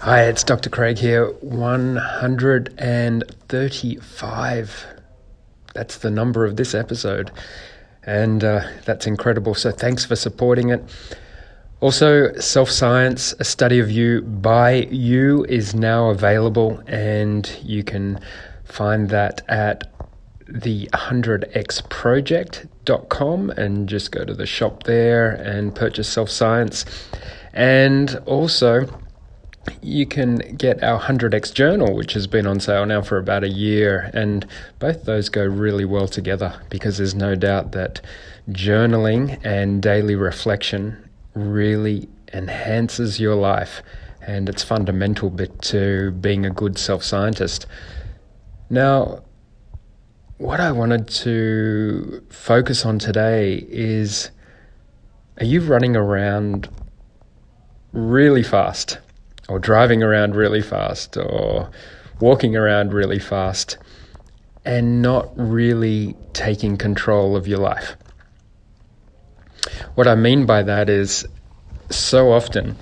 Hi, it's Dr. Craig here. 135. That's the number of this episode. And uh, that's incredible. So thanks for supporting it. Also, Self Science, a study of you by you, is now available, and you can find that at the 100xproject.com and just go to the shop there and purchase Self Science. And also, you can get our 100x journal, which has been on sale now for about a year. And both those go really well together because there's no doubt that journaling and daily reflection really enhances your life. And it's fundamental to being a good self scientist. Now, what I wanted to focus on today is are you running around really fast? Or driving around really fast or walking around really fast and not really taking control of your life. What I mean by that is so often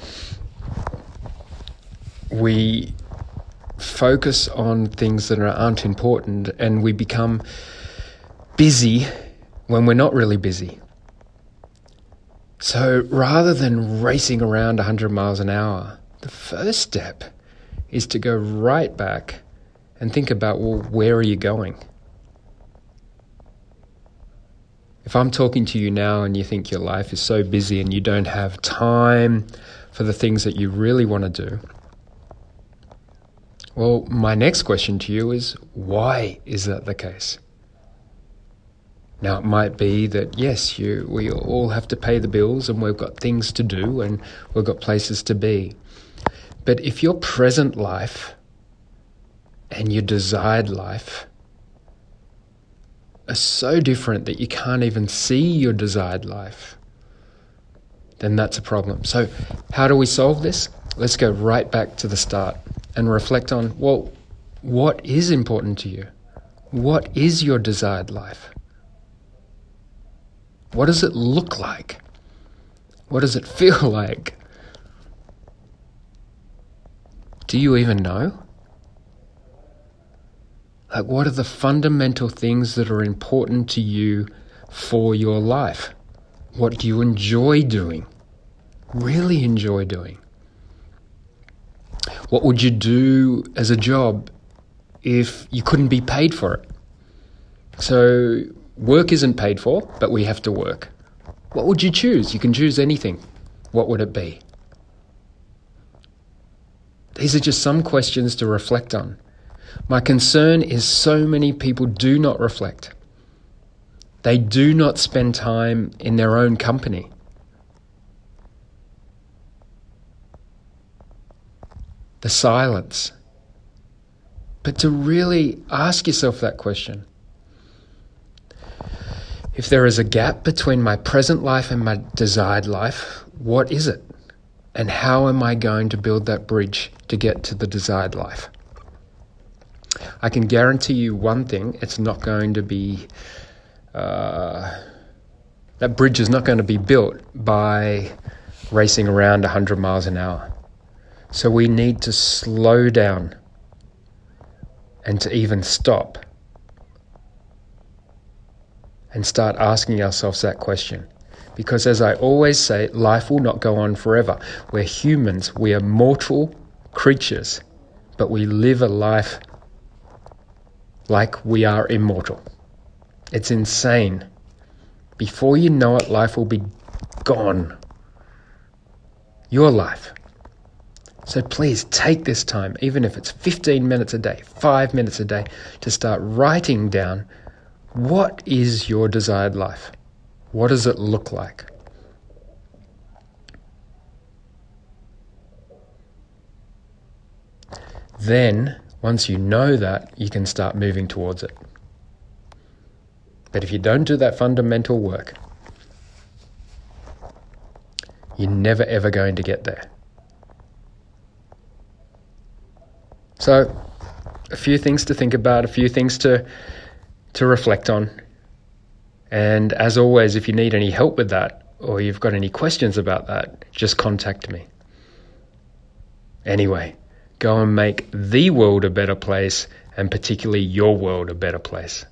we focus on things that aren't important and we become busy when we're not really busy. So rather than racing around 100 miles an hour, the first step is to go right back and think about well, where are you going? If I'm talking to you now and you think your life is so busy and you don't have time for the things that you really want to do, well, my next question to you is why is that the case? Now, it might be that yes, you, we all have to pay the bills and we've got things to do and we've got places to be. But if your present life and your desired life are so different that you can't even see your desired life, then that's a problem. So, how do we solve this? Let's go right back to the start and reflect on well, what is important to you? What is your desired life? What does it look like? What does it feel like? Do you even know? Like, what are the fundamental things that are important to you for your life? What do you enjoy doing? Really enjoy doing? What would you do as a job if you couldn't be paid for it? So, work isn't paid for, but we have to work. What would you choose? You can choose anything. What would it be? These are just some questions to reflect on. My concern is so many people do not reflect. They do not spend time in their own company. The silence. But to really ask yourself that question if there is a gap between my present life and my desired life, what is it? And how am I going to build that bridge to get to the desired life? I can guarantee you one thing it's not going to be, uh, that bridge is not going to be built by racing around 100 miles an hour. So we need to slow down and to even stop and start asking ourselves that question because, as I always say, life will not go on forever. We're humans, we are mortal creatures, but we live a life like we are immortal. It's insane. Before you know it, life will be gone. Your life. So please take this time, even if it's 15 minutes a day, five minutes a day, to start writing down what is your desired life? What does it look like? Then, once you know that, you can start moving towards it. But if you don't do that fundamental work, you're never ever going to get there. So, a few things to think about, a few things to to reflect on and as always, if you need any help with that or you've got any questions about that, just contact me. Anyway, go and make the world a better place and particularly your world a better place.